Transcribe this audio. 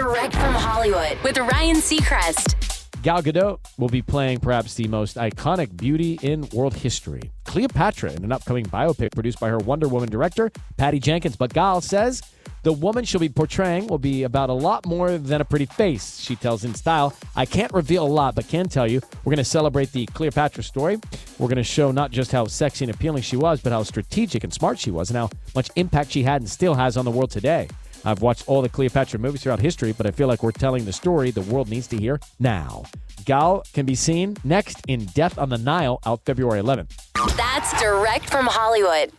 Direct from Hollywood with Ryan Seacrest. Gal Gadot will be playing perhaps the most iconic beauty in world history, Cleopatra, in an upcoming biopic produced by her Wonder Woman director, Patty Jenkins. But Gal says the woman she'll be portraying will be about a lot more than a pretty face, she tells InStyle. I can't reveal a lot, but can tell you we're going to celebrate the Cleopatra story. We're going to show not just how sexy and appealing she was, but how strategic and smart she was and how much impact she had and still has on the world today. I've watched all the Cleopatra movies throughout history, but I feel like we're telling the story the world needs to hear now. Gal can be seen next in Death on the Nile out February 11th. That's direct from Hollywood.